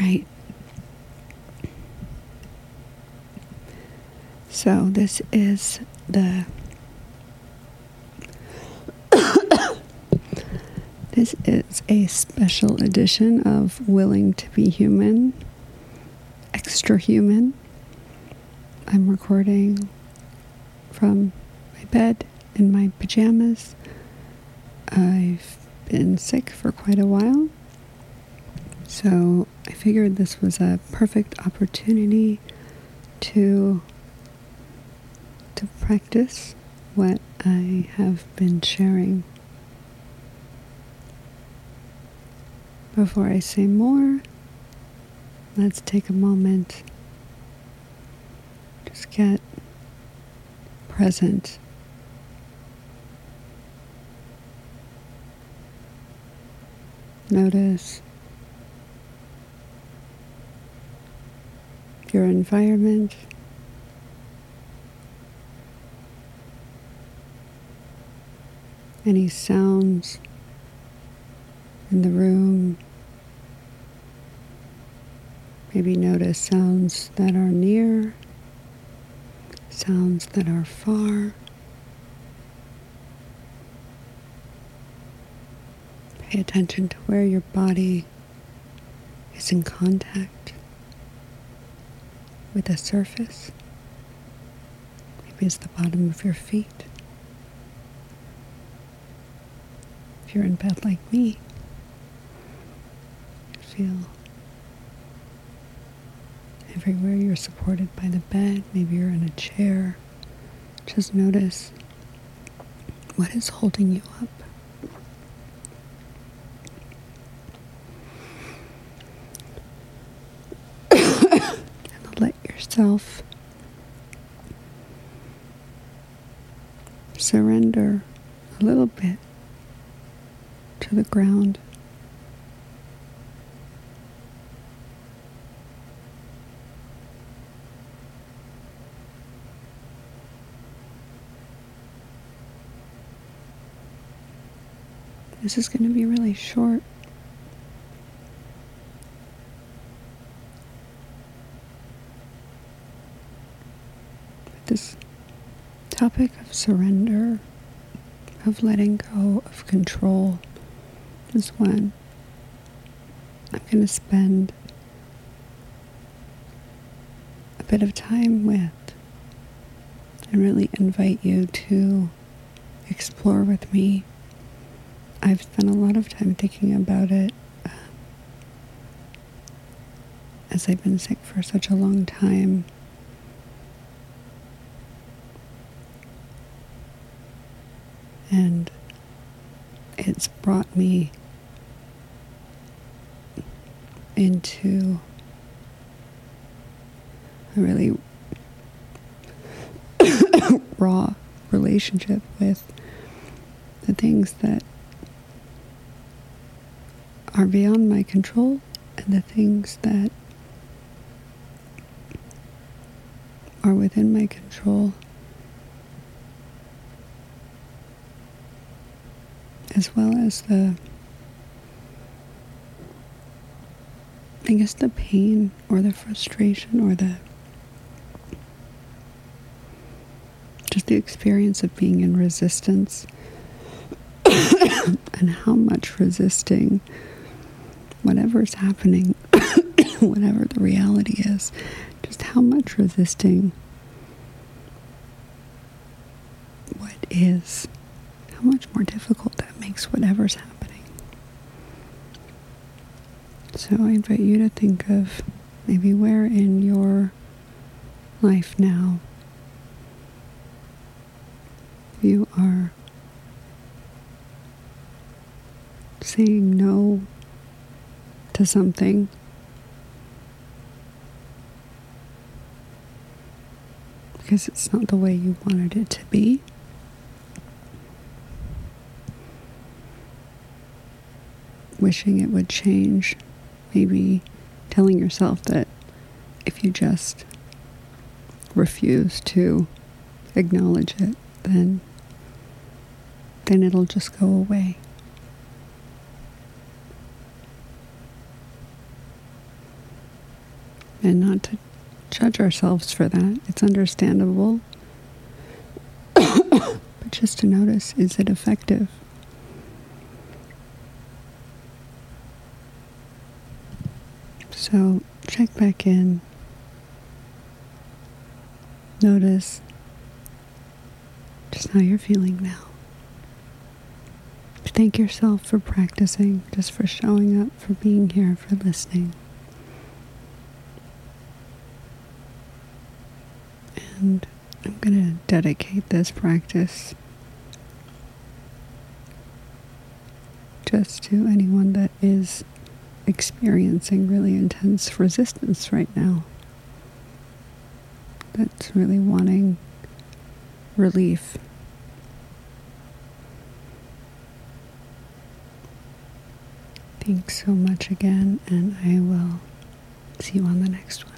right. So this is the this is a special edition of Willing to Be Human, Extra Human. I'm recording from my bed in my pajamas. I've been sick for quite a while. So I figured this was a perfect opportunity to to practice what I have been sharing. Before I say more, let's take a moment. Just get present. Notice your environment. Any sounds in the room. Maybe notice sounds that are near, sounds that are far. Pay attention to where your body is in contact with a surface. Maybe it's the bottom of your feet. If you're in bed like me, you feel everywhere you're supported by the bed. Maybe you're in a chair. Just notice what is holding you up. Yourself surrender a little bit to the ground. This is going to be really short. This topic of surrender, of letting go of control, is one I'm going to spend a bit of time with and really invite you to explore with me I've spent a lot of time thinking about it um, as I've been sick for such a long time. And it's brought me into a really raw relationship with the things that are beyond my control and the things that are within my control, as well as the, I guess, the pain or the frustration or the just the experience of being in resistance and how much resisting whatever's happening, whatever the reality is, just how much resisting what is, how much more difficult that makes whatever's happening. So I invite you to think of maybe where in your life now you are saying no to something. Because it's not the way you wanted it to be. Wishing it would change. Maybe telling yourself that if you just refuse to acknowledge it, then then it'll just go away. and not to judge ourselves for that. It's understandable. but just to notice is it effective? So check back in. Notice just how you're feeling now. Thank yourself for practicing, just for showing up, for being here, for listening. And I'm going to dedicate this practice just to anyone that is experiencing really intense resistance right now. That's really wanting relief. Thanks so much again, and I will see you on the next one.